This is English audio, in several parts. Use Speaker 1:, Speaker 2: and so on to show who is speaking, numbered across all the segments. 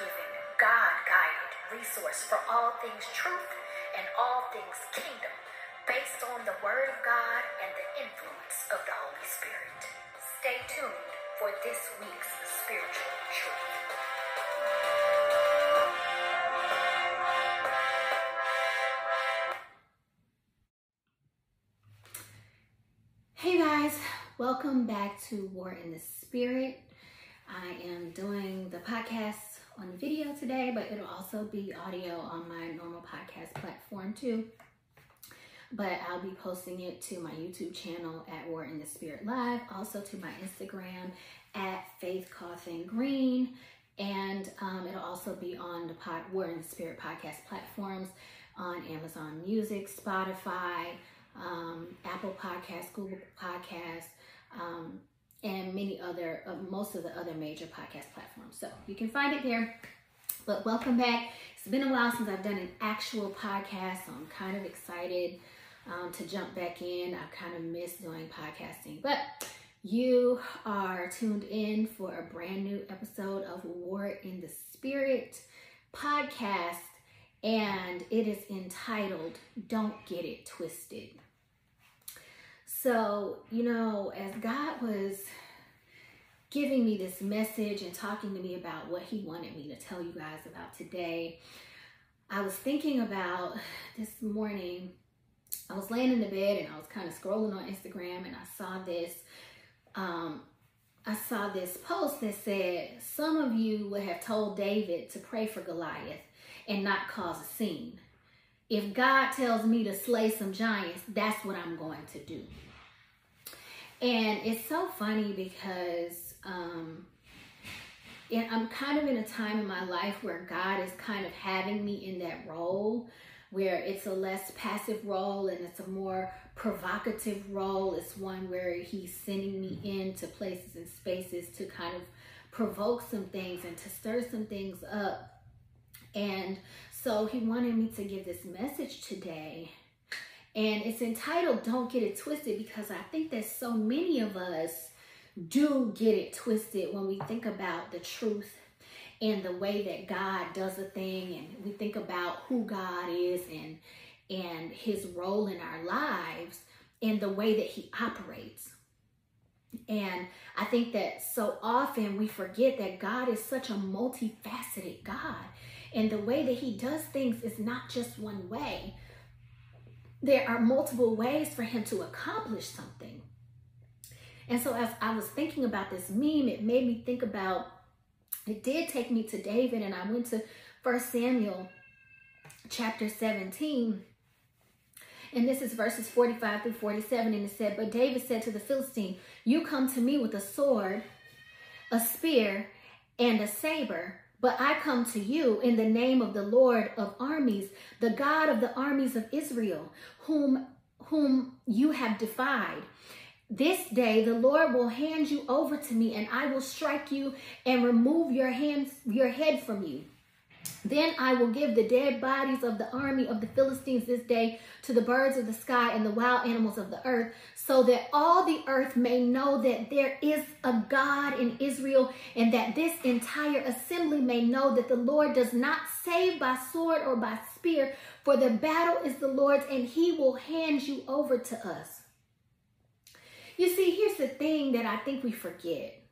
Speaker 1: your God given, God guided resource for all things truth and all things kingdom, based on the Word of God and the influence of the Holy Spirit. Stay tuned for this week's spiritual truth.
Speaker 2: Hey guys, welcome back to War in the Spirit. I am doing the podcast on the video today, but it'll also be audio on my normal podcast platform too. But I'll be posting it to my YouTube channel at War in the Spirit Live, also to my Instagram at Faith Coffin Green, and um, it'll also be on the pod, War in the Spirit podcast platforms on Amazon Music, Spotify, um, Apple Podcasts, Google Podcasts, um, and many other, uh, most of the other major podcast platforms. So you can find it there. But welcome back. It's been a while since I've done an actual podcast, so I'm kind of excited um, to jump back in. I've kind of missed doing podcasting, but you are tuned in for a brand new episode of War in the Spirit podcast, and it is entitled Don't Get It Twisted. So, you know, as God was giving me this message and talking to me about what He wanted me to tell you guys about today, I was thinking about this morning. I was laying in the bed and I was kind of scrolling on Instagram and I saw this. Um, I saw this post that said, Some of you would have told David to pray for Goliath and not cause a scene. If God tells me to slay some giants, that's what I'm going to do. And it's so funny because um, I'm kind of in a time in my life where God is kind of having me in that role where it's a less passive role and it's a more provocative role. It's one where He's sending me into places and spaces to kind of provoke some things and to stir some things up. And so He wanted me to give this message today and it's entitled Don't Get It Twisted because I think that so many of us do get it twisted when we think about the truth and the way that God does a thing and we think about who God is and and his role in our lives and the way that he operates. And I think that so often we forget that God is such a multifaceted God. And the way that he does things is not just one way there are multiple ways for him to accomplish something. And so as I was thinking about this meme, it made me think about, it did take me to David and I went to First Samuel chapter 17. And this is verses 45 through 47. And it said, But David said to the Philistine, You come to me with a sword, a spear, and a saber, but I come to you in the name of the Lord of armies, the God of the armies of Israel, whom, whom you have defied. This day the Lord will hand you over to me, and I will strike you and remove your hands, your head from you. Then I will give the dead bodies of the army of the Philistines this day to the birds of the sky and the wild animals of the earth, so that all the earth may know that there is a God in Israel, and that this entire assembly may know that the Lord does not save by sword or by spear, for the battle is the Lord's, and he will hand you over to us. You see, here's the thing that I think we forget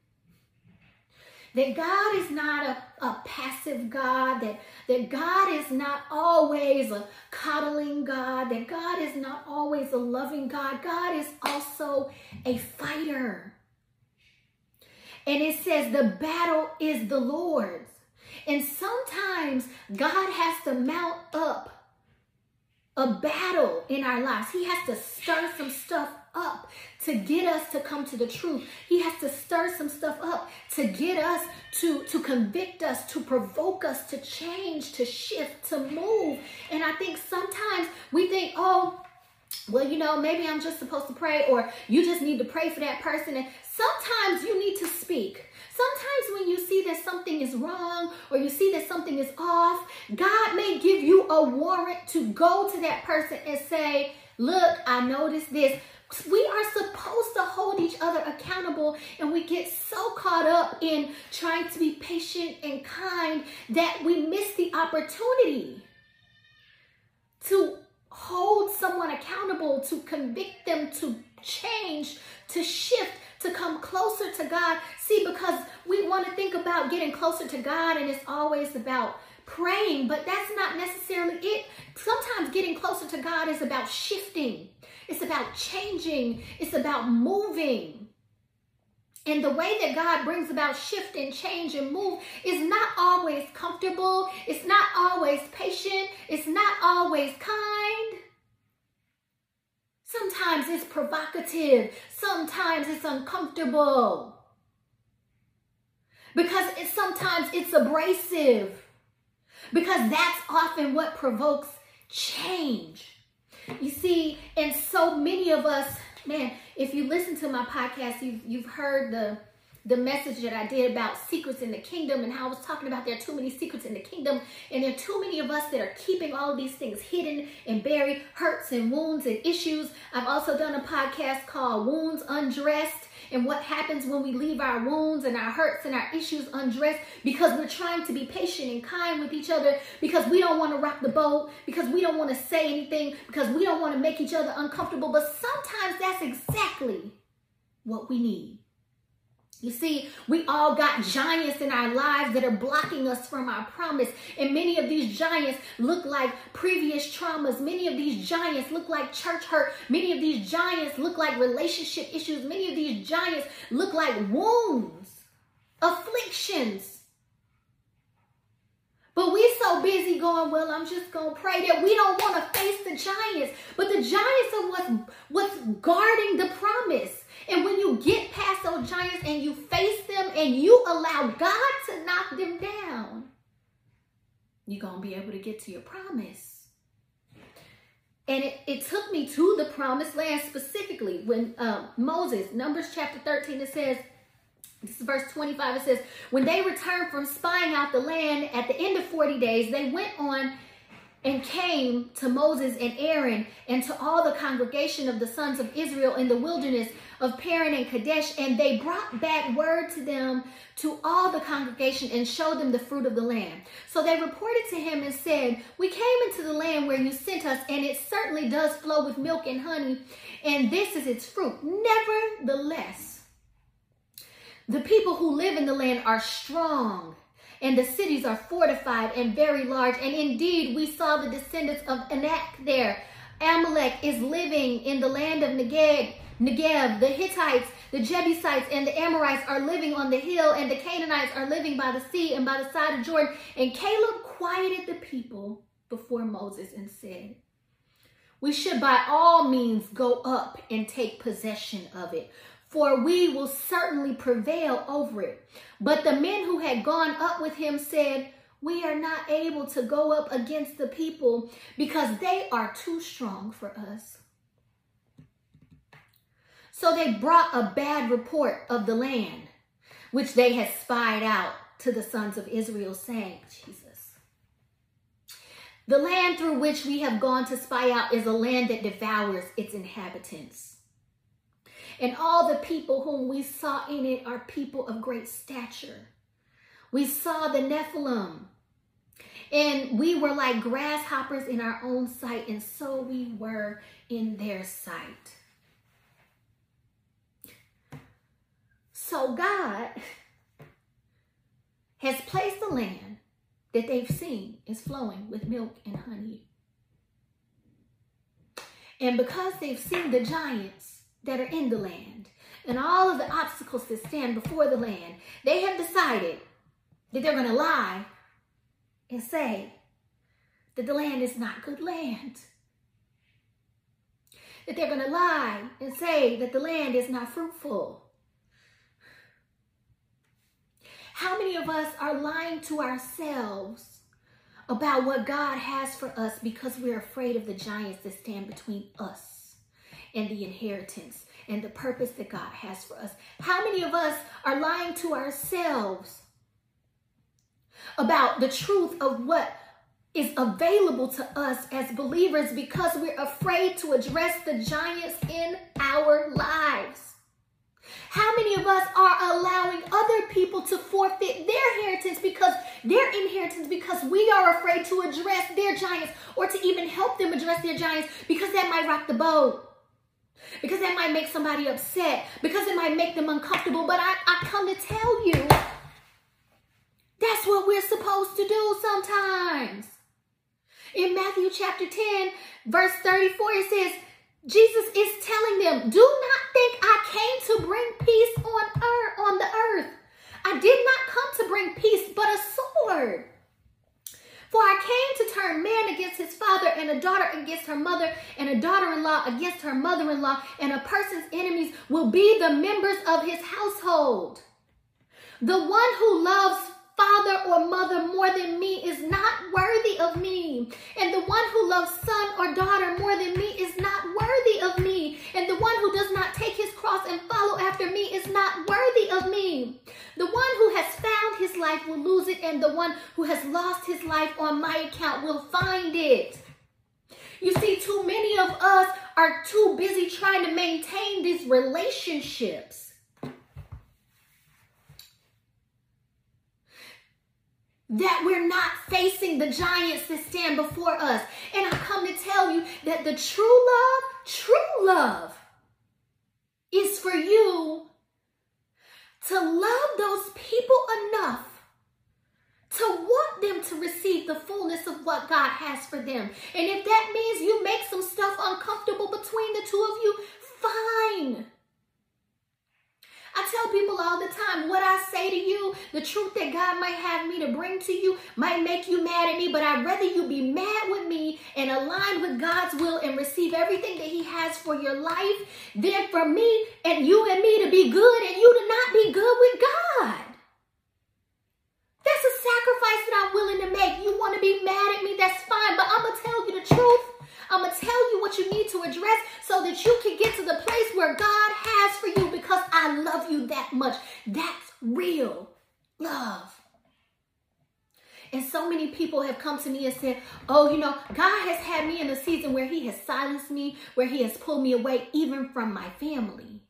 Speaker 2: that God is not a, a passive God, that, that God is not always a coddling God, that God is not always a loving God. God is also a fighter. And it says the battle is the Lord's. And sometimes God has to mount up a battle in our lives. He has to stir some stuff up to get us to come to the truth. He has to stir some stuff up to get us to, to convict us, to provoke us to change, to shift, to move. And I think sometimes we think, oh, well, you know, maybe I'm just supposed to pray, or you just need to pray for that person. And sometimes you need to speak. Sometimes when you see that something is wrong or you see that something is off, God may give you a warrant to go to that person and say, Look, I noticed this We are supposed to hold each other accountable, and we get so caught up in trying to be patient and kind that we miss the opportunity to hold someone accountable, to convict them, to change, to shift, to come closer to God. See, because we want to think about getting closer to God, and it's always about praying, but that's not necessarily it. Sometimes getting closer to God is about shifting, it's about changing, it's about moving. And the way that God brings about shift and change and move is not always comfortable. It's not always patient. It's not always kind. Sometimes it's provocative. Sometimes it's uncomfortable. Because sometimes it's abrasive. Because that's often what provokes change. You see, and so many of us, man, if you listen to my podcast, you've, you've heard the the message that I did about secrets in the kingdom and how I was talking about there are too many secrets in the kingdom and there are too many of us that are keeping all these things hidden and buried, hurts and wounds and issues. I've also done a podcast called Wounds Undressed and what happens when we leave our wounds and our hurts and our issues undressed because we're trying to be patient and kind with each other because we don't want to rock the boat, because we don't want to say anything, because we don't want to make each other uncomfortable. But sometimes that's exactly what we need. You see, we all got giants in our lives that are blocking us from our promise. And many of these giants look like previous traumas. Many of these giants look like church hurt. Many of these giants look like relationship issues. Many of these giants look like wounds, afflictions. But we're so busy going, well, I'm just going to pray that we don't want to face the giants. But the giants are what's, what's guarding the promise. And when you get past those giants and you face them and you allow God to knock them down, you're going to be able to get to your promise. And it, it took me to the promised land specifically when uh, Moses, Numbers chapter 13, it says, this is verse 25, it says, When they returned from spying out the land at the end of 40 days, they went on and came to Moses and Aaron and to all the congregation of the sons of Israel in the wilderness of Paran and Kadesh, and they brought back word to them to all the congregation and showed them the fruit of the land. So they reported to him and said, We came into the land where you sent us, and it certainly does flow with milk and honey, and this is its fruit. Nevertheless, the people who live in the land are strong and the cities are fortified and very large. And indeed, we saw the descendants of Anak there. Amalek is living in the land of Negev. Negev, the Hittites, the Jebusites, and the Amorites are living on the hill, and the Canaanites are living by the sea and by the side of Jordan. And Caleb quieted the people before Moses and said, We should by all means go up and take possession of it, for we will certainly prevail over it. But the men who had gone up with him said, We are not able to go up against the people because they are too strong for us. So they brought a bad report of the land, which they had spied out to the sons of Israel, saying, Jesus, the land through which we have gone to spy out is a land that devours its inhabitants and all the people whom we saw in it are people of great stature. We saw the Nephilim, and we were like grasshoppers in our own sight, and so we were in their sight. So God has placed the land that they've seen is flowing with milk and honey. And because they've seen the giants, that are in the land and all of the obstacles that stand before the land, they have decided that they're going to lie and say that the land is not good land. That they're going to lie and say that the land is not fruitful. How many of us are lying to ourselves about what God has for us because we're afraid of the giants that stand between us and the inheritance and the purpose that God has for us. How many of us are lying to ourselves about the truth of what is available to us as believers because we're afraid to address the giants in our lives. How many of us are allowing other people to forfeit their inheritance because their inheritance because we are afraid to address their giants or to even help them address their giants because that might rock the boat? Because that might make somebody upset, because it might make them uncomfortable. But I, I come to tell you, that's what we're supposed to do sometimes. In Matthew chapter 10, verse 34, it says, Jesus is telling them, do not think I came to bring peace on earth, on the earth. I did not come to bring peace, but a sword. For I came to turn man against his father, and a daughter against her mother, and a daughter in law against her mother in law, and a person's enemies will be the members of his household. The one who loves father or mother more than me is not worthy of me. And the one who loves son or daughter more than me is not worthy of me. And the one who does not take his cross and follow after me is not worthy of me. The one who has found his life will lose it, and the one who has lost his life on my account will find it. You see, too many of us are too busy trying to maintain these relationships that we're not facing the giants that stand before us. And I come to tell you that the true love, true love, is for you to love those people enough to want them to receive the fullness of what God has for them. And if that means you make some stuff uncomfortable between the two of you, fine. I tell people all the time what I say to you, the truth that God might have me to bring to you might make you mad at me, but I'd rather you be mad with me and aligned with God's will and receive everything that He has for your life than for me and you and me to be good and you to not be good with God. That's a sacrifice that I'm willing to make. You want to be mad at me, that's fine, but I'm going to tell you the truth. I'm going to tell you what you need to address so that you can get to the place where God has for you because I love you that much. That's real love. And so many people have come to me and said, Oh, you know, God has had me in a season where He has silenced me, where He has pulled me away, even from my family.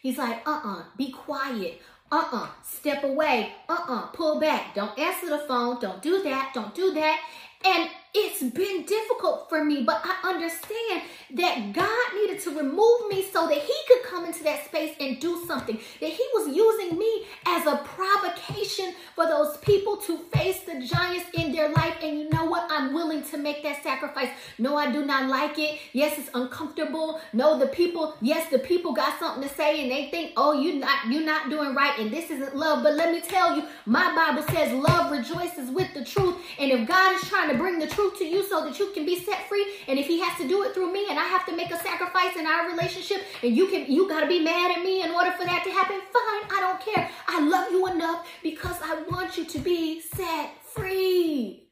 Speaker 2: He's like, uh uh be quiet. Uh uh step away. Uh uh pull back. Don't answer the phone. Don't do that. Don't do that. And it's been difficult for me, but I understand that God needed to remove me so that He could come into that space and do something. That He was using me as a provocation for those people to face the giants in their life. And you know what? I'm willing to make that sacrifice. No, I do not like it. Yes, it's uncomfortable. No, the people, yes, the people got something to say and they think, oh, you're not, you're not doing right, and this isn't love. But let me tell you, my Bible says love rejoices with the truth. And if God is trying to bring the truth to you so that you can be set free. And if he has to do it through me and I have to make a sacrifice in our relationship and you can you gotta be mad at me in order for that to happen, fine, I don't care. I love you enough because I want you to be set free.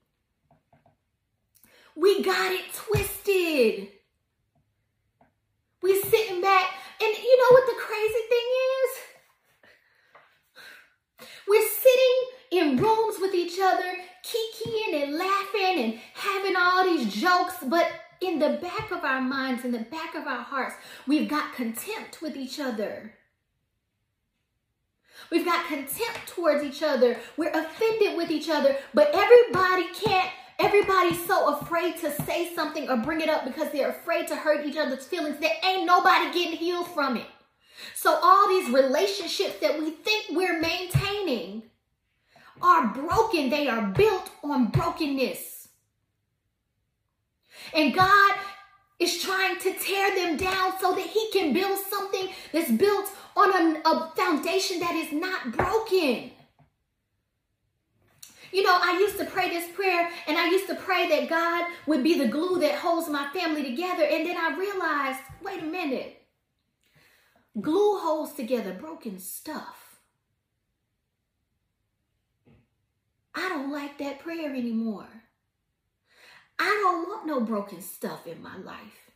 Speaker 2: We got it twisted. We sitting back, and you know what the crazy thing is? We're sitting in rooms with each other, kikiing and laughing and having all these jokes, but in the back of our minds, in the back of our hearts, we've got contempt with each other. We've got contempt towards each other. We're offended with each other, but everybody can't Everybody's so afraid to say something or bring it up because they're afraid to hurt each other's feelings. There ain't nobody getting healed from it. So all these relationships that we think we're maintaining are broken. They are built on brokenness. And God is trying to tear them down so that he can build something that's built on a, a foundation that is not broken. You know, I used to pray this prayer and I used to pray that God would be the glue that holds my family together. And then I realized, wait a minute. Glue holds together broken stuff. I don't like that prayer anymore. I don't want no broken stuff in my life.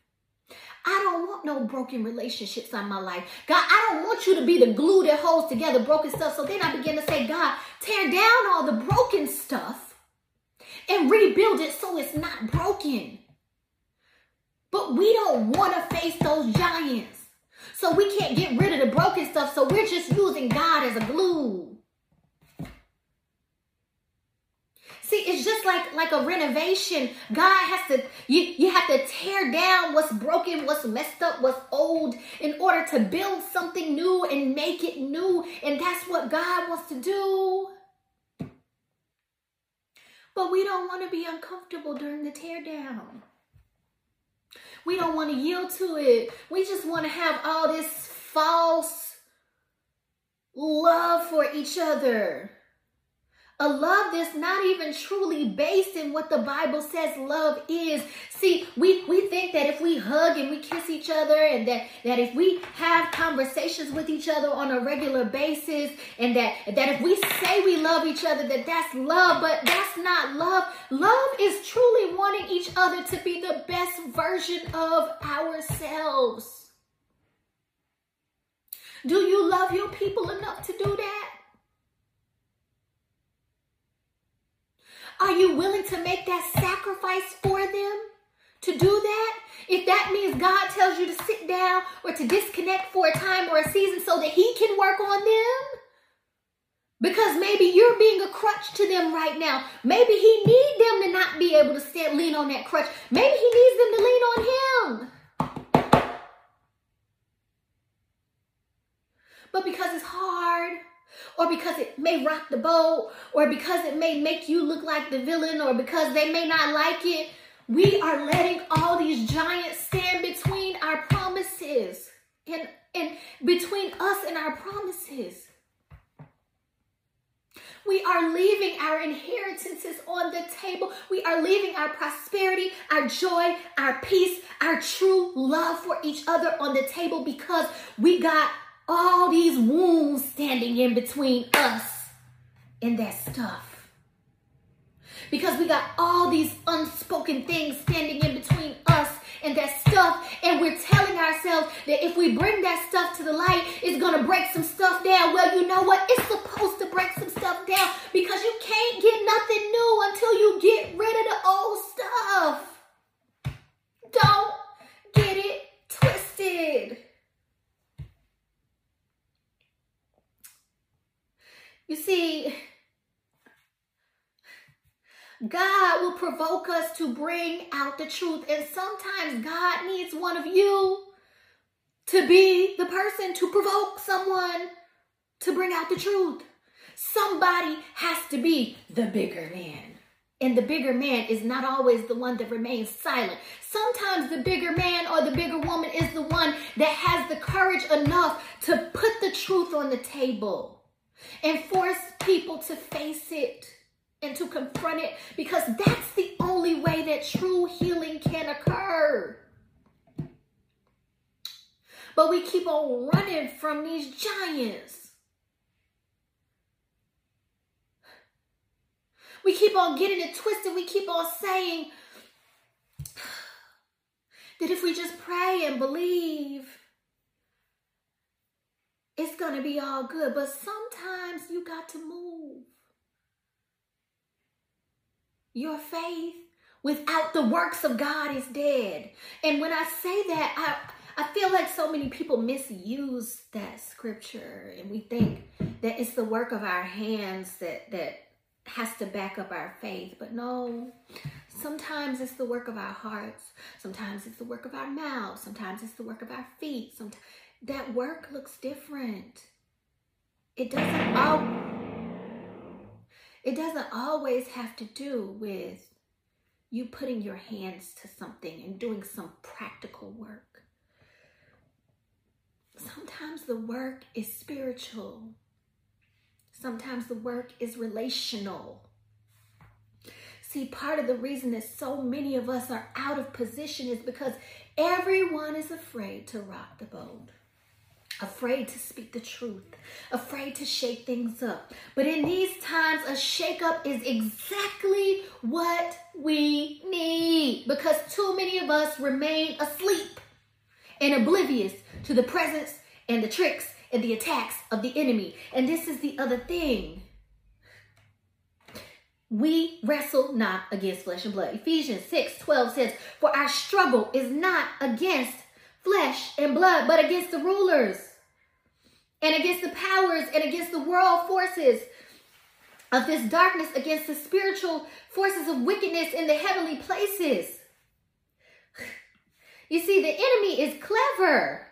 Speaker 2: I don't want no broken relationships in my life. God, I don't want you to be the glue that holds together broken stuff. So then I begin to say, God, tear down all the broken stuff and rebuild it so it's not broken. But we don't want to face those giants. So we can't get rid of the broken stuff. So we're just using God as a glue. See, it's just like like a renovation. God has to you you have to tear down what's broken, what's messed up, what's old in order to build something new and make it new. And that's what God wants to do. But we don't want to be uncomfortable during the tear down. We don't want to yield to it. We just want to have all this false love for each other. A love that's not even truly based in what the Bible says love is. See, we, we think that if we hug and we kiss each other and that, that if we have conversations with each other on a regular basis and that, that if we say we love each other, that that's love, but that's not love. Love is truly wanting each other to be the best version of ourselves. Do you love your people enough to do that? Are you willing to make that sacrifice for them to do that? If that means God tells you to sit down or to disconnect for a time or a season so that He can work on them? Because maybe you're being a crutch to them right now. Maybe He needs them to not be able to stand, lean on that crutch. Maybe He needs them to lean on Him. But because it's hard, or because it may rock the boat, or because it may make you look like the villain, or because they may not like it. We are letting all these giants stand between our promises and, and between us and our promises. We are leaving our inheritances on the table. We are leaving our prosperity, our joy, our peace, our true love for each other on the table because we got all these wounds standing in between us and that stuff. Because we got all these unspoken things standing in between us and that stuff, and we're telling ourselves that if we bring that stuff to the light, it's gonna break some stuff down. Well, you know what? It's supposed to break some stuff down because you can't get nothing new until you get rid of the old stuff. Don't get it twisted. You see, God will provoke us to bring out the truth. And sometimes God needs one of you to be the person to provoke someone to bring out the truth. Somebody has to be the bigger man. And the bigger man is not always the one that remains silent. Sometimes the bigger man or the bigger woman is the one that has the courage enough to put the truth on the table and force people to face it and to confront it because that's the only way that true healing can occur. But we keep on running from these giants. We keep on getting it twisted. We keep on saying that if we just pray and believe, it's going to be all good. But sometimes you got to move. Your faith without the works of God is dead. And when I say that, I, I feel like so many people misuse that scripture and we think that it's the work of our hands that, that has to back up our faith. But no, sometimes it's the work of our hearts. Sometimes it's the work of our mouths. Sometimes it's the work of our feet. Sometimes that work looks different. It doesn't it doesn't always have to do with you putting your hands to something and doing some practical work. Sometimes the work is spiritual. Sometimes the work is relational. See, part of the reason that so many of us are out of position is because everyone is afraid to rock the boat afraid to speak the truth, afraid to shake things up. But in these times, a shakeup is exactly what we need because too many of us remain asleep and oblivious to the presence and the tricks and the attacks of the enemy. And this is the other thing. We wrestle not against flesh and blood. Ephesians 6 12 says, For our struggle is not against flesh and blood, but against the rulers and against the powers and against the world forces of this darkness, against the spiritual forces of wickedness in the heavenly places. You see, the enemy is clever.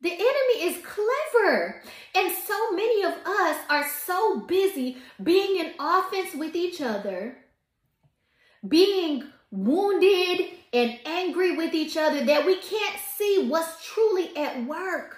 Speaker 2: The enemy is clever. And so many of us are so busy being in offense with each other, being wounded and angry with each other that we can't see what's truly at work.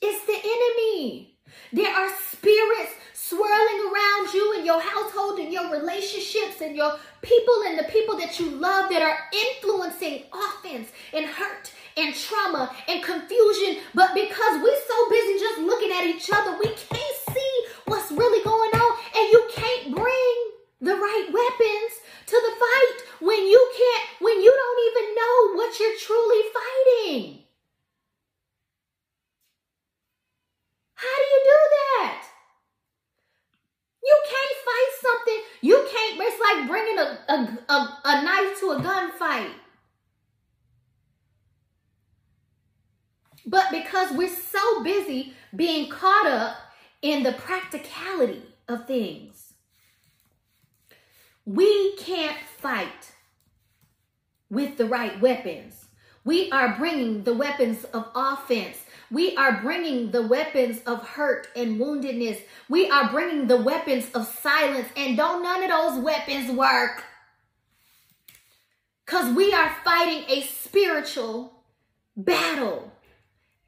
Speaker 2: It's the enemy. There are spirits swirling around you and your household and your relationships and your people and the people that you love that are influencing offense and hurt and trauma and confusion. But because we're so busy just looking at each other, we can't see what's really going on and you can't bring the right weapons to the fight when you can't, when you don't even know what you're truly fighting. How do you do that? You can't fight something. You can't, it's like bringing a, a, a, a knife to a gunfight. But because we're so busy being caught up in the practicality of things, we can't fight with the right weapons. We are bringing the weapons of offense. We are bringing the weapons of hurt and woundedness. We are bringing the weapons of silence. And don't none of those weapons work. Because we are fighting a spiritual battle.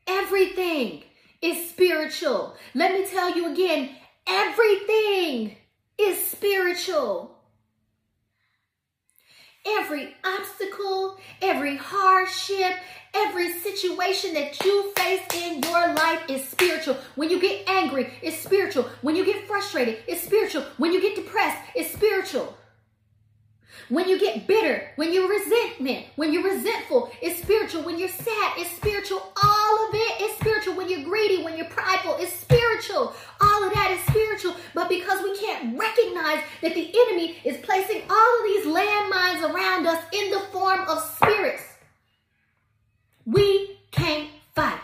Speaker 2: Everything is spiritual. Let me tell you again everything is spiritual. Every obstacle, every hardship, every situation that you face in your life is spiritual. When you get angry, it's spiritual. When you get frustrated, it's spiritual. When you get depressed, it's spiritual. When you get bitter, when you're resentment, when you're resentful, it's spiritual. When you're sad, it's spiritual. All of it is spiritual. When you're greedy, when you're prideful, it's spiritual. All of that is spiritual. But because we can't recognize that the enemy is placing all of these landmines around us in the form of spirits, we can't fight.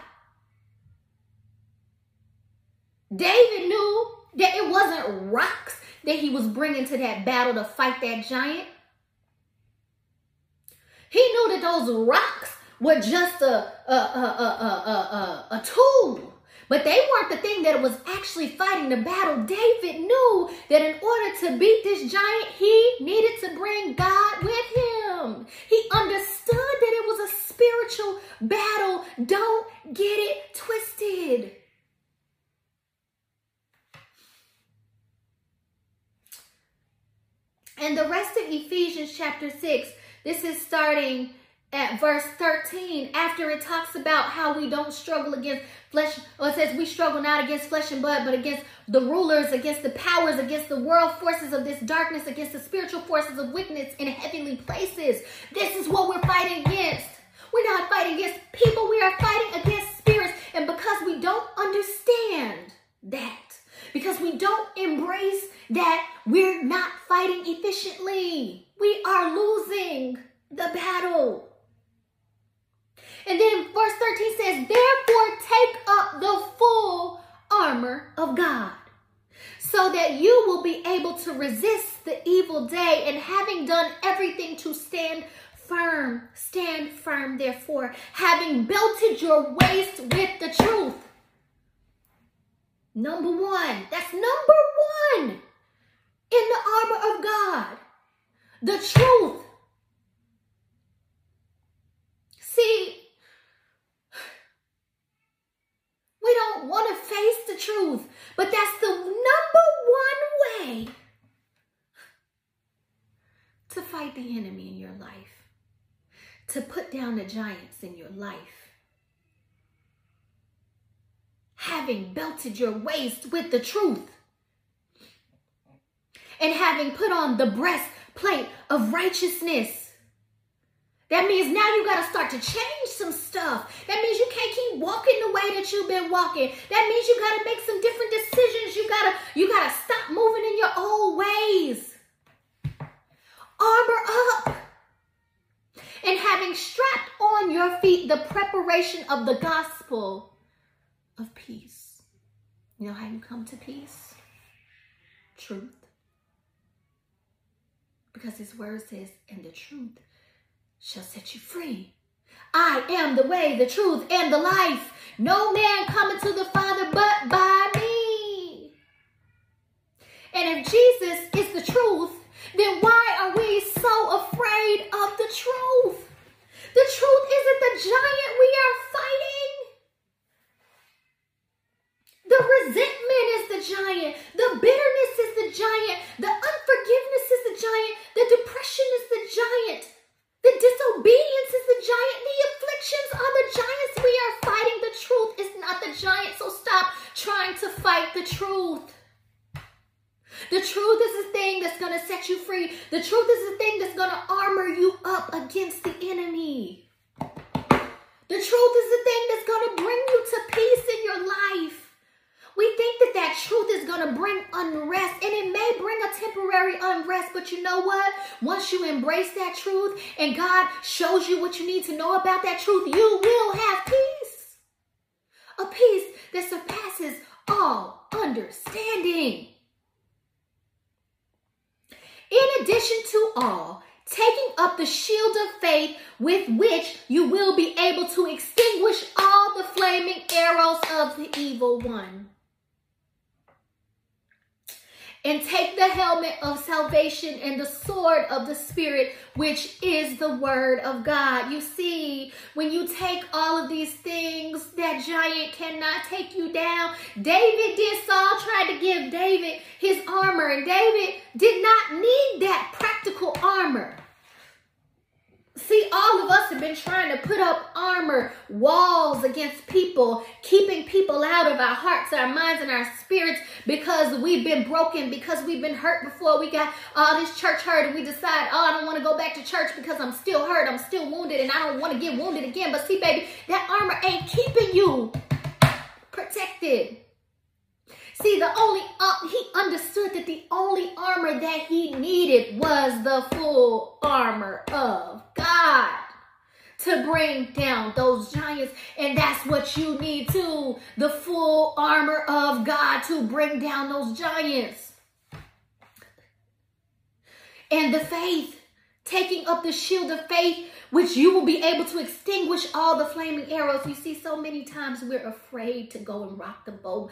Speaker 2: David knew that it wasn't rocks that he was bringing to that battle to fight that giant. He knew that those rocks were just a, a, a, a, tool. But they weren't the thing that was actually fighting the battle. David knew that in order to beat this giant, he needed to bring God with him. He understood that it was a spiritual battle. Don't get it twisted. And the rest of Ephesians chapter 6 this is starting at verse 13 after it talks about how we don't struggle against flesh or it says we struggle not against flesh and blood but against the rulers against the powers against the world forces of this darkness against the spiritual forces of wickedness in heavenly places this is what we're fighting against we're not fighting against people we are fighting against spirits and because we don't understand that because we don't embrace that we're not fighting efficiently. We are losing battle. And then verse 13 says, Therefore take up the full armor of God, so that you will be able to resist the evil day, and having done everything to stand firm, stand firm, therefore, having belted your waist with the truth Number one. That's number one in the armor of God. The truth. See, we don't want to face the truth, but that's the number one way to fight the enemy in your life, to put down the giants in your life having belted your waist with the truth, and having put on the breastplate of righteousness. That means now you got to start to change some stuff. That means you can't keep walking the way that you've been walking. That means you got to make some different decisions. You got to you got to stop moving in your old ways. Armor up. And having strapped on your feet the preparation of the gospel of peace. You know how you come to peace? Truth. Because his word says, and the truth shall set you free. I am the way, the truth, and the life. No man coming to the Father but by me. And if Jesus is the truth, then why are we so afraid of the truth? The truth isn't the giant we are fighting. The resentment is the giant. The bitterness is the giant. The unforgiveness is the giant. The depression is the giant. The disobedience is the giant. The afflictions are the giants we are fighting. The truth is not the giant. So stop trying to fight the truth. The truth is the thing that's going to set you free. The truth is the thing that's going to armor you up against the enemy. The truth is the thing that's going to bring you to peace in your life. We think that that truth is going to bring unrest, and it may bring a temporary unrest, but you know what? Once you embrace that truth and God shows you what you need to know about that truth, you will have peace. A peace that surpasses all understanding. In addition to all, taking up the shield of faith with which you will be able to extinguish all the flaming arrows of the evil one and take the helmet of salvation and the sword of the Spirit, which is the word of God. You see, when you take all of these things, that giant cannot take you down. David did, Saul tried to give David his armor, and David did not need that practical armor. See, all of us have been trying to put up armor, walls against people, keeping people out of our hearts, our minds, and our spirits because we've been broken, because we've been hurt before we got all this church hurt, and we decide, oh, I don't want to go back to church because I'm still hurt, I'm still wounded, and I don't want to get wounded again. But see, baby, that armor ain't keeping you protected. See, the only uh, he understood that the only armor that he needed was the full armor of God to bring down those giants. And that's what you need too. The full armor of God to bring down those giants. And the faith, taking up the shield of faith, which you will be able to extinguish all the flaming arrows. You see, so many times we're afraid to go and rock the boat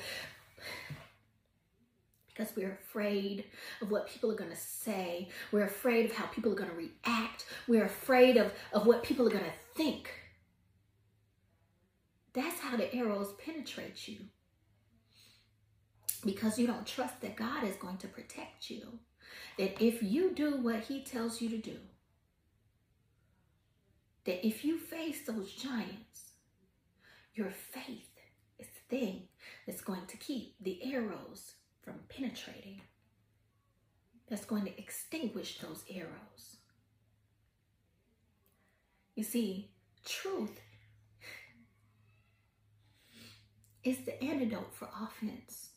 Speaker 2: because we're afraid of what people are going to say. We're afraid of how people are going to react. We're afraid of, of what people are going to think. That's how the arrows penetrate you. Because you don't trust that God is going to protect you. That if you do what He tells you to do, that if you face those giants, your faith is the thing that's going to keep the arrows from penetrating that's going to extinguish those arrows. You see, truth is the antidote for offense.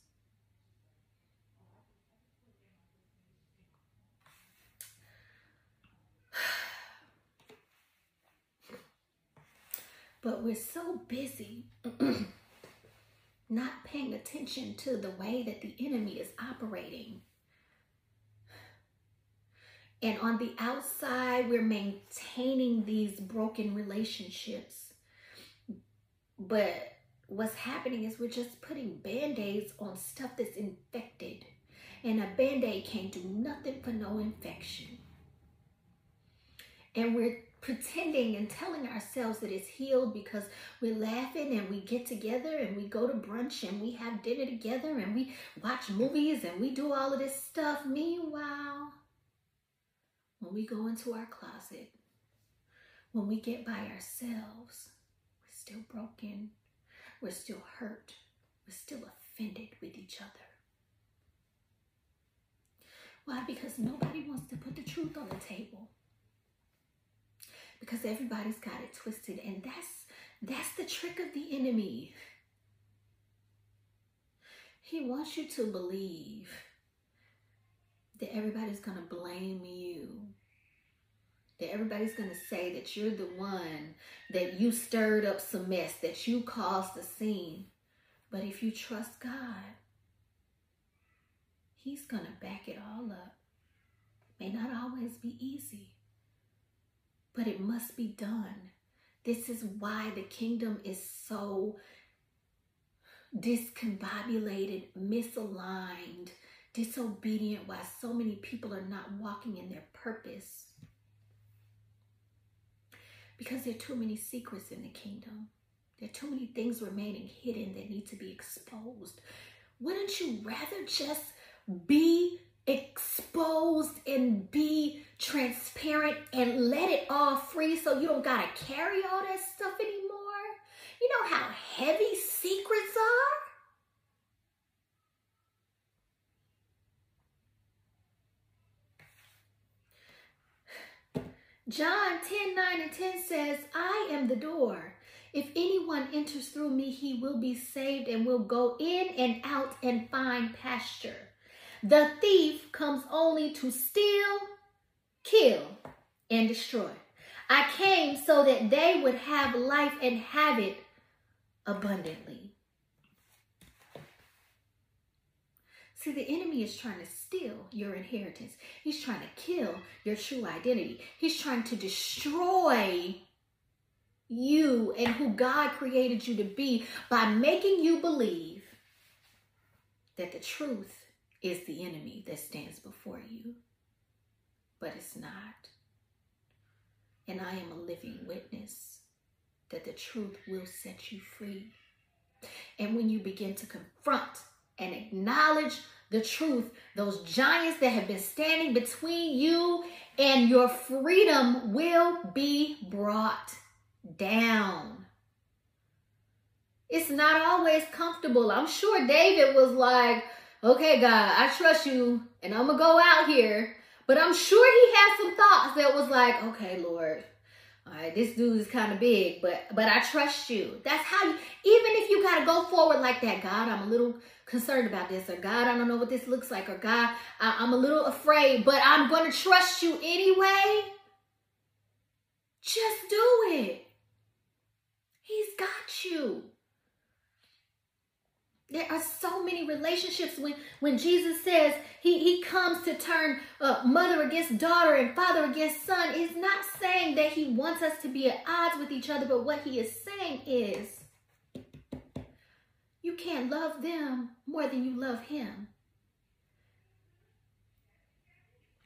Speaker 2: But we're so busy not paying attention to the way that the enemy is operating. And on the outside, we're maintaining these broken relationships. But what's happening is we're just putting band aids on stuff that's infected. And a band aid can't do nothing for no infection. And we're pretending and telling ourselves that it's healed because we're laughing and we get together and we go to brunch and we have dinner together and we watch movies and we do all of this stuff. Meanwhile, when we go into our closet, when we get by ourselves, we're still broken, we're still hurt, we're still offended with each other. Why? Because nobody wants to put the truth on the table because everybody's got it twisted and that's that's the trick of the enemy He wants you to believe that everybody's going to blame you. That everybody's going to say that you're the one, that you stirred up some mess, that you caused the scene. But if you trust God, He's going to back it all up. May not always be easy, but it must be done. This is why the kingdom is so discombobulated, misaligned, disobedient, why so many people are not walking in their purpose. Because there are too many secrets in the kingdom. There are too many things remaining hidden that need to be exposed. Wouldn't you rather just be exposed and be transparent and let it all free so you don't gotta carry all that stuff anymore? You know how heavy secrets are? John 10 9 and 10 says, I am the door. If anyone enters through me, he will be saved and will go in and out and find pasture. The thief comes only to steal, kill, and destroy. I came so that they would have life and have it abundantly. See, the enemy is trying to steal your inheritance. He's trying to kill your true identity. He's trying to destroy you and who God created you to be by making you believe that the truth is the enemy that stands before you. But it's not. And I am a living witness that the truth will set you free. And when you begin to confront and acknowledge the truth, those giants that have been standing between you and your freedom will be brought down. It's not always comfortable. I'm sure David was like, okay, God, I trust you and I'm going to go out here. But I'm sure he had some thoughts that was like, okay, Lord, all right, this dude is kind of big, but but I trust you. That's how you, even if you got to go forward like that, God, I'm a little concerned about this, or God, I don't know what this looks like, or God, I, I'm a little afraid, but I'm going to trust you anyway. Just do it. He's got you. There are so many relationships when, when Jesus says he, he comes to turn uh, mother against daughter and father against son. He's not saying that he wants us to be at odds with each other, but what he is saying is you can't love them more than you love him.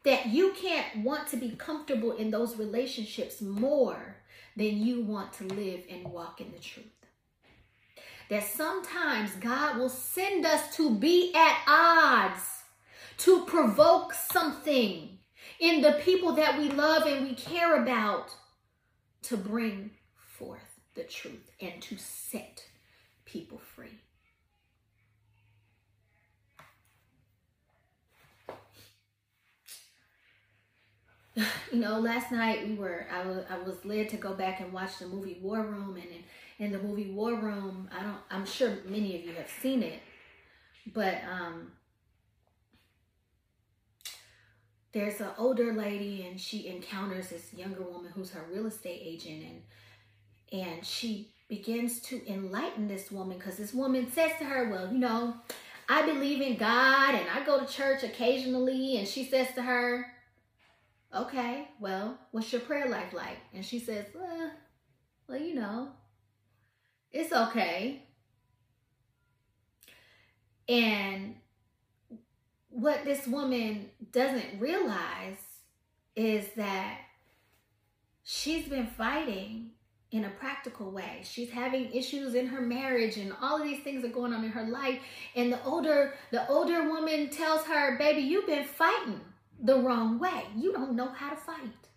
Speaker 2: That you can't want to be comfortable in those relationships more than you want to live and walk in the truth that sometimes God will send us to be at odds, to provoke something in the people that we love and we care about, to bring forth the truth and to set people free. you know, last night we were I was I was led to go back and watch the movie War Room and in, in the movie War Room, I don't I'm sure many of you have seen it, but um there's an older lady and she encounters this younger woman who's her real estate agent and and she begins to enlighten this woman because this woman says to her, Well, you know, I believe in God and I go to church occasionally. And she says to her, okay, well, what's your prayer life like? And she says, well, well, you know, it's okay. And what this woman doesn't realize is that she's been fighting in a practical way. She's having issues in her marriage and all of these things are going on in her life. And the older the older woman tells her, "Baby, you've been fighting the wrong way. You don't know how to fight.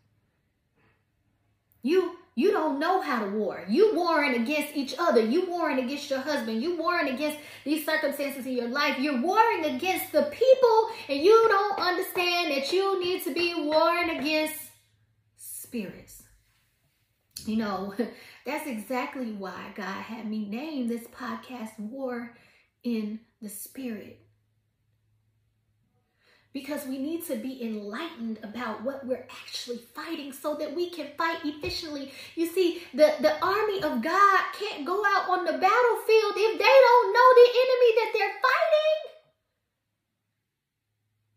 Speaker 2: You you don't know how to war. You warring against each other. You warring against your husband. You warring against these circumstances in your life. You're warring against the people, and you don't understand that you need to be warring against spirits. You know, that's exactly why God had me name this podcast War in the spirit. Because we need to be enlightened about what we're actually fighting so that we can fight efficiently. You see, the, the army of God can't go out on the battlefield if they don't know the enemy that they're fighting.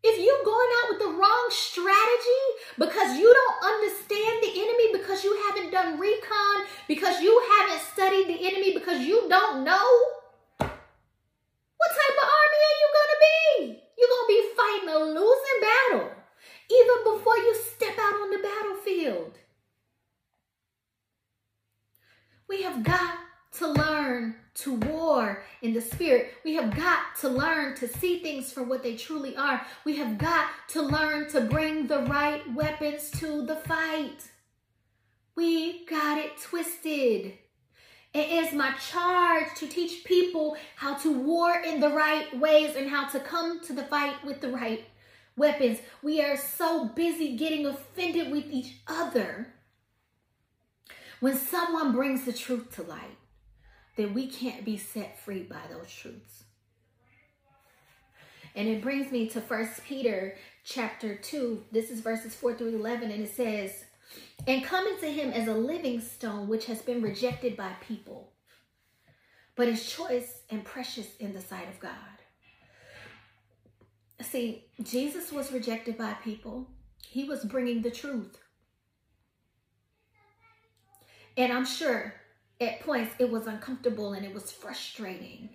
Speaker 2: If you're going out with the wrong strategy because you don't understand the enemy, because you haven't done recon, because you haven't studied the enemy, because you don't know, what type of army are you going to be? You're going to be fighting a losing battle even before you step out on the battlefield. We have got to learn to war in the spirit. We have got to learn to see things for what they truly are. We have got to learn to bring the right weapons to the fight. We got it twisted. It is my charge to teach people how to war in the right ways and how to come to the fight with the right weapons. We are so busy getting offended with each other when someone brings the truth to light then we can't be set free by those truths. And it brings me to First Peter chapter 2. This is verses 4 through 11, and it says, And coming to him as a living stone, which has been rejected by people, but is choice and precious in the sight of God. See, Jesus was rejected by people. He was bringing the truth. And I'm sure at points it was uncomfortable and it was frustrating.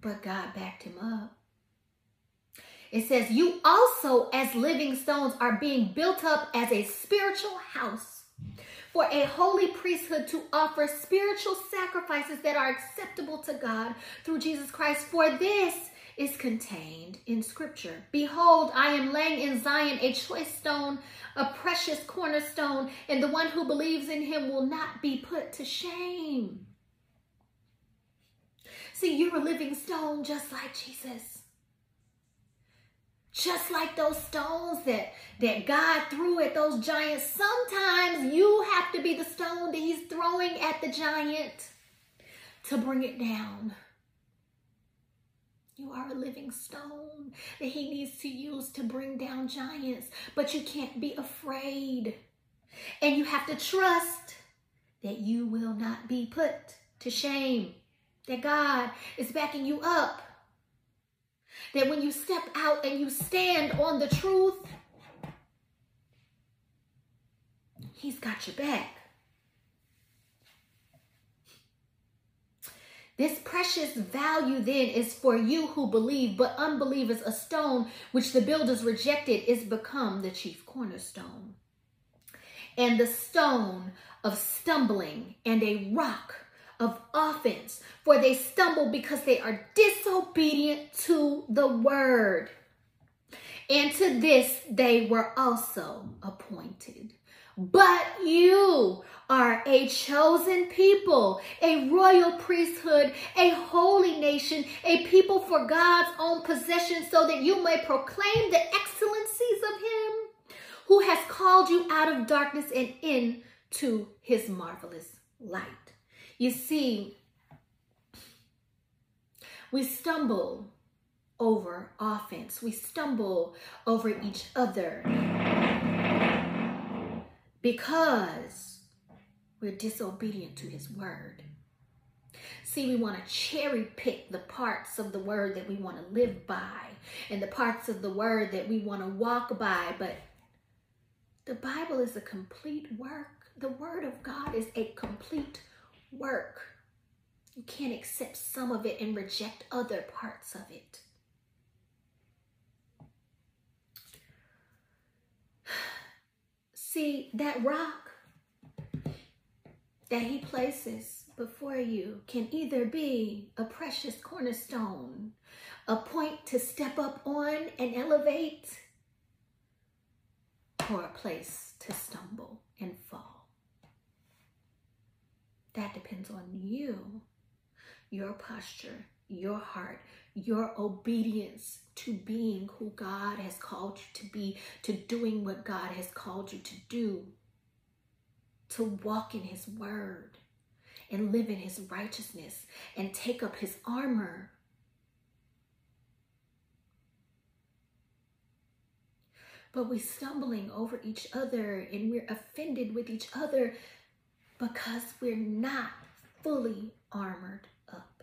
Speaker 2: But God backed him up. It says, You also, as living stones, are being built up as a spiritual house for a holy priesthood to offer spiritual sacrifices that are acceptable to God through Jesus Christ. For this is contained in Scripture. Behold, I am laying in Zion a choice stone, a precious cornerstone, and the one who believes in him will not be put to shame. See, you're a living stone just like Jesus. Just like those stones that, that God threw at those giants, sometimes you have to be the stone that he's throwing at the giant to bring it down. You are a living stone that he needs to use to bring down giants, but you can't be afraid. And you have to trust that you will not be put to shame, that God is backing you up. That when you step out and you stand on the truth, He's got your back. This precious value then is for you who believe, but unbelievers, a stone which the builders rejected is become the chief cornerstone. And the stone of stumbling and a rock of offense, for they stumble because they are disobedient to the word. And to this they were also appointed. But you are a chosen people, a royal priesthood, a holy nation, a people for God's own possession, so that you may proclaim the excellencies of Him who has called you out of darkness and into His marvelous light. You see, we stumble over offense, we stumble over each other because we're disobedient to his word. See, we want to cherry pick the parts of the word that we want to live by and the parts of the word that we want to walk by, but the Bible is a complete work. The word of God is a complete work. You can't accept some of it and reject other parts of it. See, that rock that he places before you can either be a precious cornerstone, a point to step up on and elevate, or a place to stumble and fall. That depends on you, your posture, your heart, your obedience to being who God has called you to be, to doing what God has called you to do, to walk in His word, and live in his righteousness and take up his armor. But we're stumbling over each other and we're offended with each other because we're not fully armored up.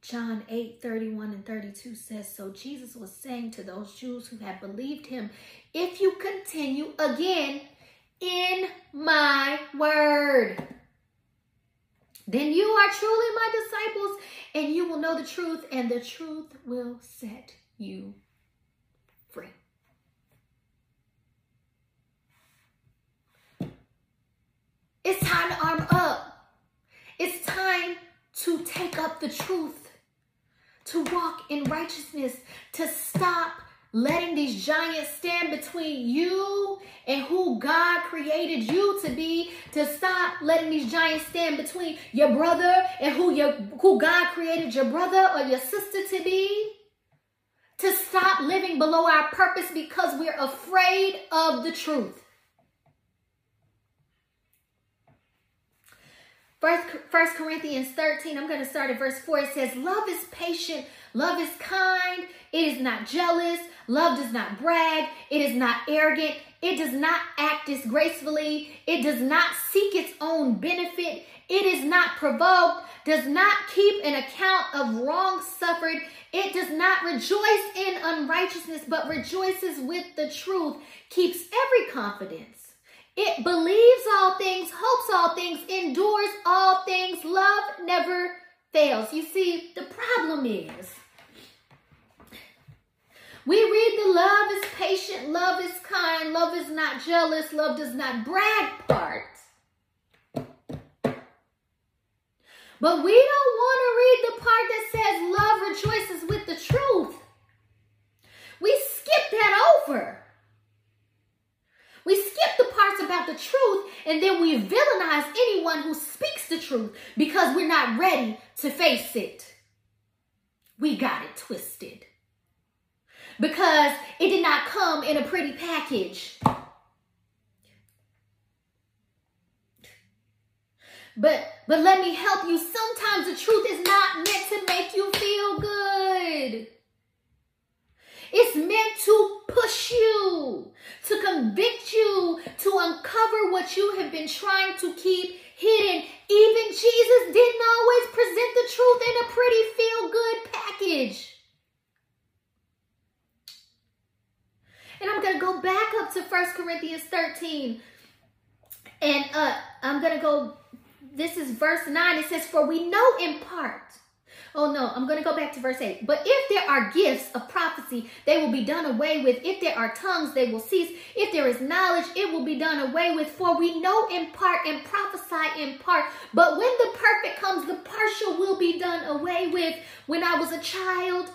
Speaker 2: John 8 31 and 32 says, So Jesus was saying to those Jews who had believed him, If you continue again in my word, then you are truly my disciples, and you will know the truth, and the truth will set you free. It's time to arm up. It's time to take up the truth, to walk in righteousness, to stop letting these giants stand between you and who God created you to be, to stop letting these giants stand between your brother and who your who God created your brother or your sister to be. To stop living below our purpose because we're afraid of the truth. First Corinthians 13, I'm going to start at verse 4. It says, Love is patient, love is kind, it is not jealous, love does not brag, it is not arrogant, it does not act disgracefully, it does not seek its own benefit, it is not provoked, does not keep an account of wrong suffered, it does not rejoice in unrighteousness, but rejoices with the truth, keeps every confidence it believes all things, hopes all things, endures all things. Love never fails. You see, the problem is we read the love is patient, love is kind, love is not jealous, love does not brag part. But we don't want to read the part that says love rejoices with the truth. We skip that over. We skip the parts about the truth and then we villainize anyone who speaks the truth because we're not ready to face it. We got it twisted. Because it did not come in a pretty package. But but let me help you. Sometimes the truth is not meant to make you feel good. It's meant to push you, to convict you, to uncover what you have been trying to keep hidden. Even Jesus didn't always present the truth in a pretty feel good package. And I'm going to go back up to First Corinthians 13. And uh, I'm going to go, this is verse 9. It says, For we know in part Oh no, I'm going to go back to verse 8. But if there are gifts of prophecy, they will be done away with. If there are tongues, they will cease. If there is knowledge, it will be done away with. For we know in part and prophesy in part. But when the perfect comes, the partial will be done away with. When I was a child,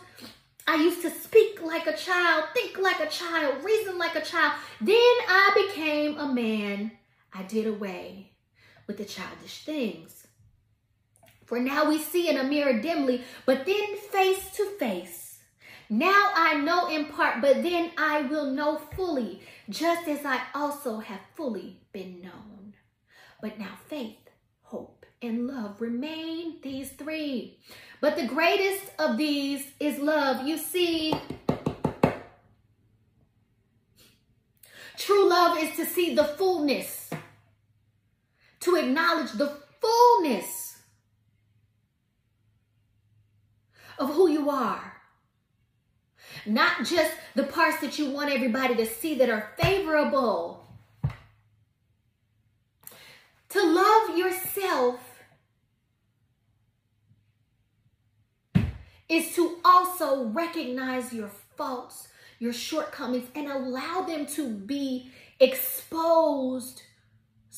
Speaker 2: I used to speak like a child, think like a child, reason like a child. Then I became a man. I did away with the childish things. For now we see in a mirror dimly, but then face to face. Now I know in part, but then I will know fully, just as I also have fully been known. But now faith, hope, and love remain these three. But the greatest of these is love. You see, true love is to see the fullness, to acknowledge the fullness of who you are. Not just the parts that you want everybody to see that are favorable. To love yourself is to also recognize your faults, your shortcomings, and allow them to be exposed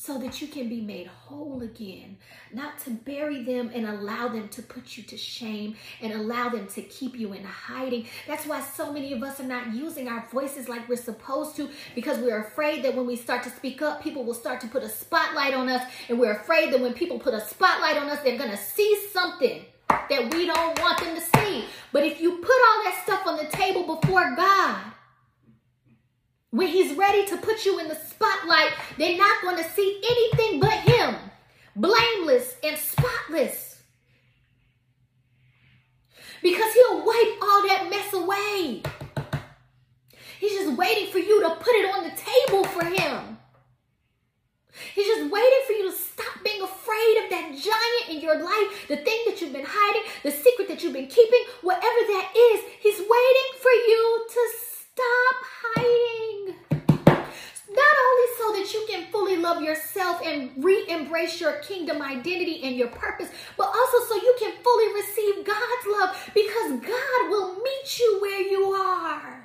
Speaker 2: so that you can be made whole again, not to bury them and allow them to put you to shame and allow them to keep you in hiding. That's why so many of us are not using our voices like we're supposed to because we're afraid that when we start to speak up, people will start to put a spotlight on us. And we're afraid that when people put a spotlight on us, they're going to see something that we don't want them to see. But if you put all that stuff on the table before God, when he's ready to put you in the spotlight, they're not going to see anything but him, blameless and spotless. Because he'll wipe all that mess away. He's just waiting for you to put it on the table for him. He's just waiting for you to stop being afraid of that giant in your life, the thing that you've been hiding, the secret that you've been keeping, whatever that is. He's waiting for you to stop hiding. Not only so that you can fully love yourself and re embrace your kingdom identity and your purpose, but also so you can fully receive God's love because God will meet you where you are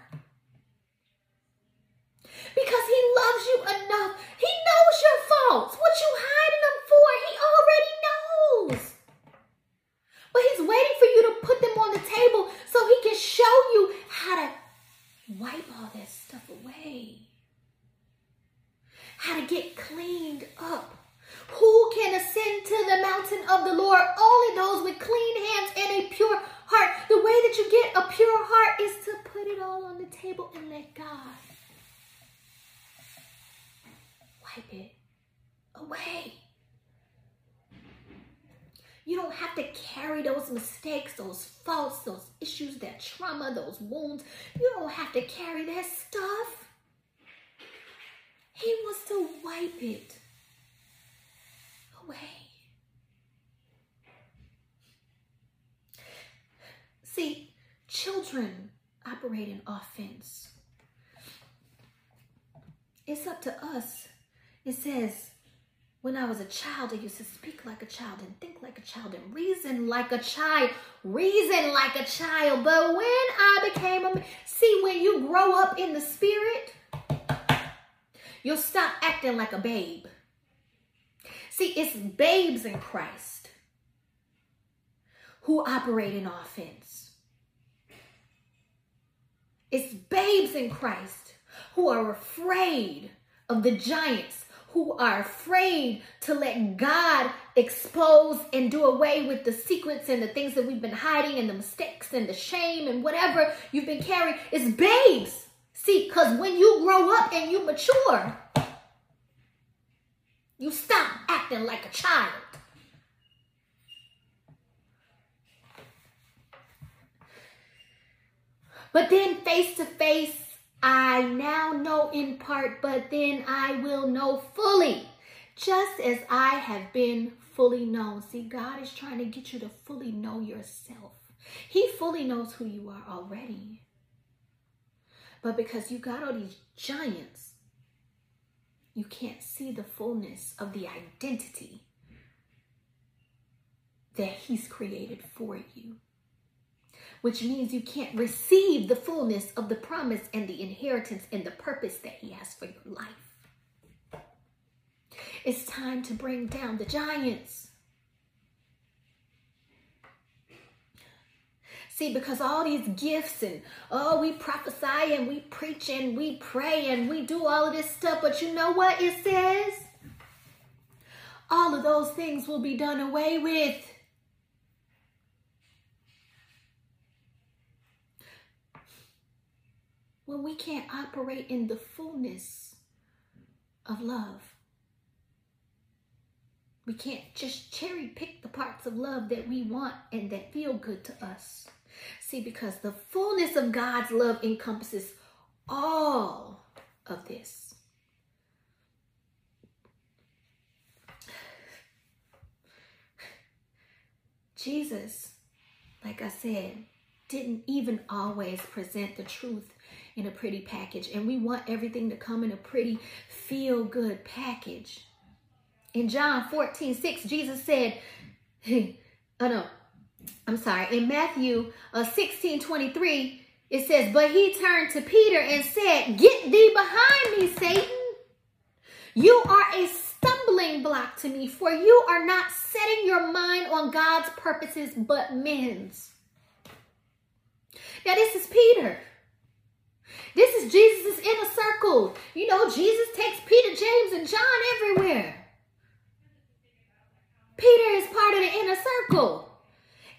Speaker 2: because he loves you enough. He knows your faults. What you hiding them for, he already knows. But he's waiting for you to put them on the table so he can show you how to wipe all that stuff away. How to get cleaned up. Who can ascend to the mountain of the Lord? Only those with clean hands and a pure heart. The way that you get a pure heart is to put it all on the table and let God wipe it away. You don't have to carry those mistakes, those faults, those issues, that trauma, those wounds. You don't have to carry that stuff. He wants to wipe it away. See, children operate in offense. It's up to us it says, when I was a child, I used to speak like a child and think like a child and reason like a child, reason like a child. But when I became a see, when you grow up in the spirit, you'll stop acting like a babe. See, it's babes in Christ who operate in offense. It's babes in Christ who are afraid of the giants who are afraid to let God expose and do away with the secrets and the things that we've been hiding and the mistakes and the shame and whatever you've been carrying. It's babes. See, because when you grow up and you mature, you stop acting like a child. But then face to face I now know in part, but then I will know fully, just as I have been fully known. See, God is trying to get you to fully know yourself. He fully knows who you are already. But because you got all these giants, you can't see the fullness of the identity that He's created for you which means you can't receive the fullness of the promise and the inheritance and the purpose that He has for your life. It's time to bring down the giants. See, because all these gifts and oh, we prophesy and we preach and we pray and we do all of this stuff, but you know what it says? All of those things will be done away with. When we can't operate in the fullness of love. We can't just cherry pick the parts of love that we want and that feel good to us. See, because the fullness of God's love encompasses all of this. Jesus, like I said, didn't even always present the truth in a pretty package. And we want everything to come in a pretty feel good package. In John 14, 6, Jesus said, oh no, I'm sorry. In Matthew uh, 16, 23, it says, But he turned to Peter and said, Get thee behind me, Satan. You are a stumbling block to me, for you are not setting your mind on God's purposes, but men's. Now, this is Peter. This is Jesus' inner circle. You know, Jesus takes Peter, James, and John everywhere. Peter is part of the inner circle.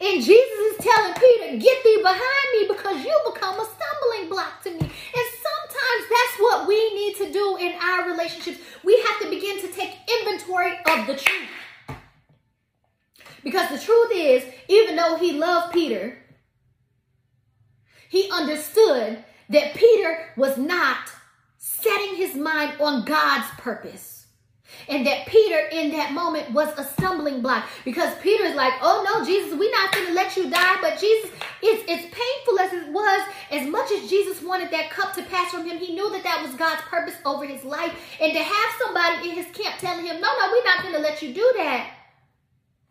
Speaker 2: And Jesus is telling Peter, get thee behind me because you become a stumbling block to me. And sometimes that's what we need to do in our relationships. We have to begin to take inventory of the truth. Because the truth is, even though he loved Peter, he understood that Peter was not setting his mind on God's purpose. And that Peter in that moment was a stumbling block because Peter is like, oh no, Jesus, we're not going to let you die. But Jesus, it's, it's painful as it was, as much as Jesus wanted that cup to pass from him, he knew that that was God's purpose over his life. And to have somebody in his camp telling him, no, no, we're not going to let you do that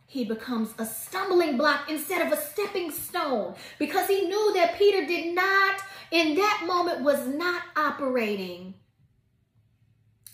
Speaker 2: he becomes a stumbling block instead of a stepping stone because he knew that Peter did not, in that moment, was not operating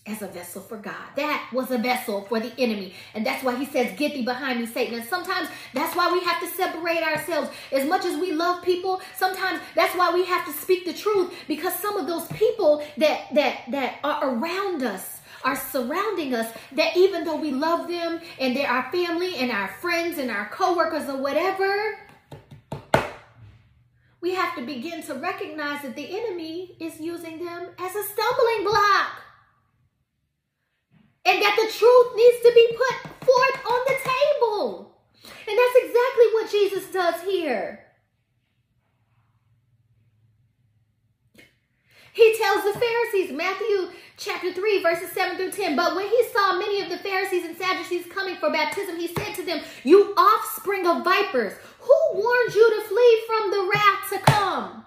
Speaker 2: as a vessel for God. That was a vessel for the enemy. And that's why he says, Get thee behind me, Satan. And sometimes that's why we have to separate ourselves. As much as we love people, sometimes that's why we have to speak the truth because some of those people that that that are around us are surrounding us that even though we love them and they're our family and our friends and our coworkers or whatever, we have to begin to recognize that the enemy is using them as a stumbling block. And that the truth needs to be put forth on the table. And that's exactly what Jesus does here. He tells the Pharisees, Matthew chapter 3, verses 7 through 10. But when he saw many of the Pharisees and Sadducees coming for baptism, he said to them, You offspring of vipers, who warned you to flee from the wrath to come?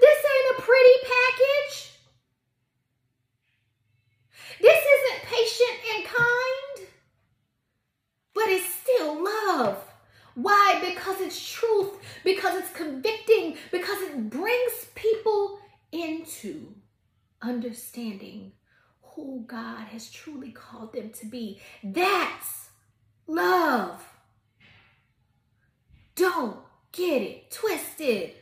Speaker 2: This ain't a pretty package. This isn't patient and kind, but it's still love. Why? Because it's truth, because it's convicting, because it brings people into understanding who God has truly called them to be. That's love. Don't get it twisted.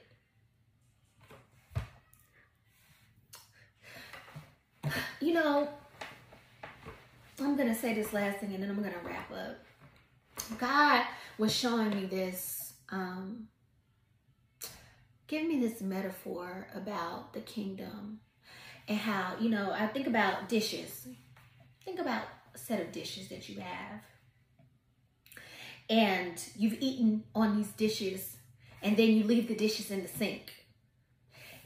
Speaker 2: You know, I'm going to say this last thing and then I'm going to wrap up. God was showing me this, um, giving me this metaphor about the kingdom and how, you know, I think about dishes. Think about a set of dishes that you have. And you've eaten on these dishes, and then you leave the dishes in the sink.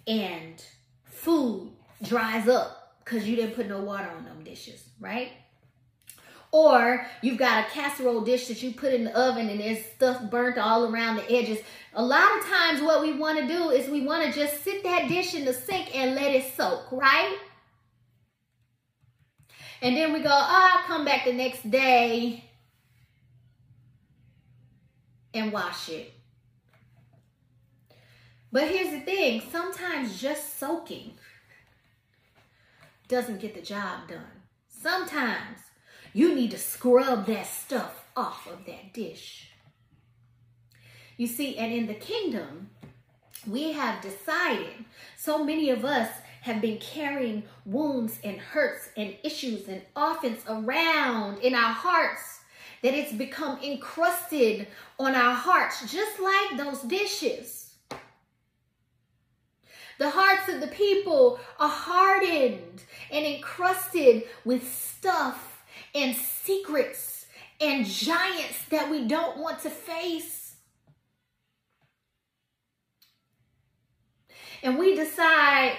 Speaker 2: And food dries up because you didn't put no water on them dishes, right? Or you've got a casserole dish that you put in the oven and there's stuff burnt all around the edges. A lot of times what we want to do is we want to just sit that dish in the sink and let it soak, right? And then we go, oh, I'll come back the next day and wash it. But here's the thing sometimes just soaking doesn't get the job done. Sometimes you need to scrub that stuff off of that dish. You see, and in the kingdom, we have decided, so many of us have been carrying wounds and hurts and issues and offense around in our hearts that it's become encrusted on our hearts, just like those dishes. The hearts of the people are hardened and encrusted with stuff and secrets and giants that we don't want to face. And we decide,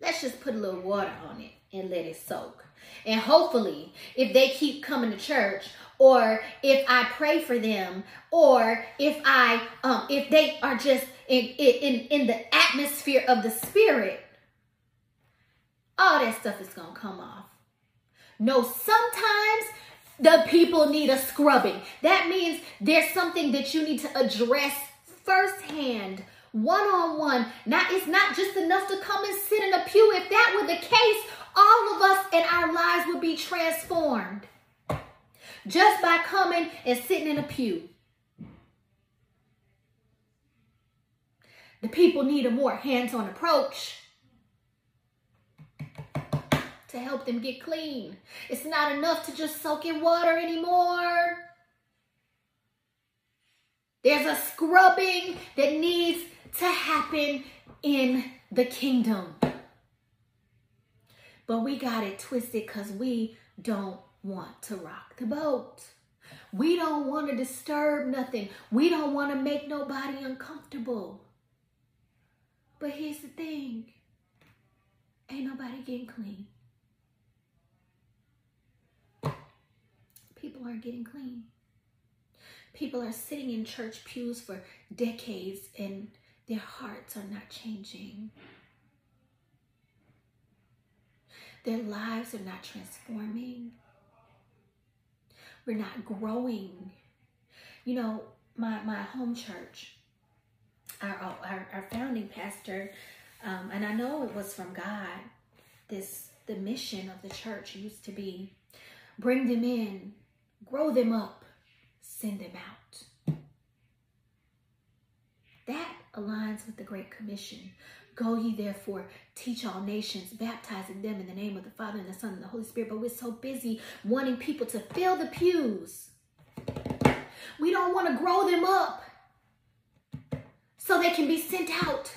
Speaker 2: let's just put a little water on it and let it soak. And hopefully, if they keep coming to church, or if I pray for them, or if I, um, if they are just in, in, in the atmosphere of the spirit, all that stuff is going to come off. No, sometimes the people need a scrubbing. That means there's something that you need to address firsthand, one on one. Not it's not just enough to come and sit in a pew. If that were the case, all of us and our lives would be transformed just by coming and sitting in a pew. The people need a more hands-on approach to help them get clean. It's not enough to just soak in water anymore. There's a scrubbing that needs to happen in the kingdom. But we got it twisted because we don't want to rock the boat. We don't want to disturb nothing. We don't want to make nobody uncomfortable. But here's the thing ain't nobody getting clean. People aren't getting clean. People are sitting in church pews for decades and their hearts are not changing. Their lives are not transforming. We're not growing. You know, my, my home church, our, our, our founding pastor, um, and I know it was from God, this the mission of the church used to be bring them in, grow them up, send them out. That aligns with the Great Commission. Go ye therefore, teach all nations, baptizing them in the name of the Father and the Son and the Holy Spirit. But we're so busy wanting people to fill the pews. We don't want to grow them up so they can be sent out.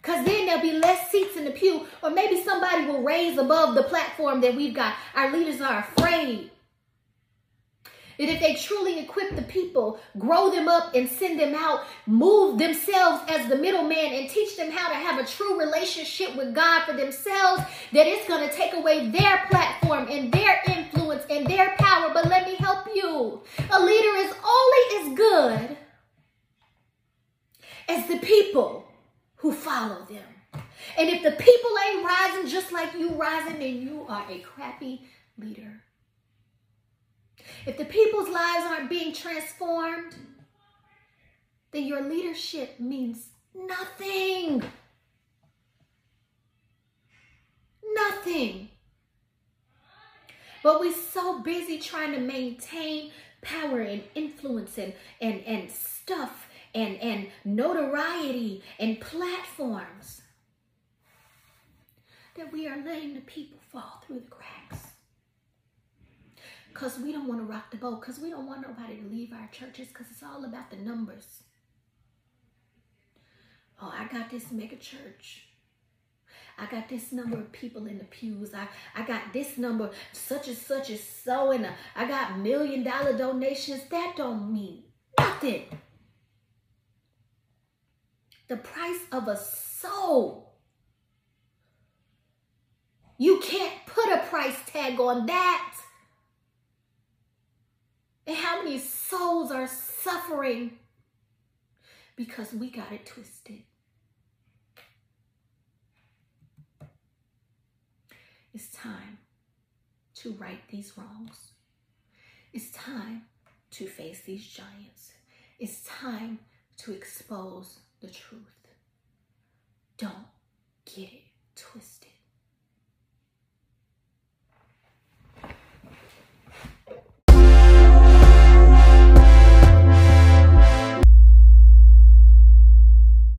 Speaker 2: Because then there'll be less seats in the pew, or maybe somebody will raise above the platform that we've got. Our leaders are afraid that if they truly equip the people, grow them up and send them out, move themselves as the middleman and teach them how to have a true relationship with God for themselves, that it's going to take away their platform and their influence and their power. But let me help you. A leader is only as good as the people who follow them. And if the people ain't rising just like you rising, then you are a crappy leader. If the people's lives aren't being transformed, then your leadership means nothing. Nothing. But we're so busy trying to maintain power and influence and, and, and stuff and, and notoriety and platforms that we are letting the people fall through the cracks because we don't want to rock the boat, because we don't want nobody to leave our churches, because it's all about the numbers. Oh, I got this mega church. I got this number of people in the pews. I, I got this number, such and such is so, and I got million dollar donations. That don't mean nothing. The price of a soul. You can't put a price tag on that. And how many souls are suffering because we got it twisted. It's time to right these wrongs. It's time to face these giants. It's time to expose the truth. Don't get it twisted.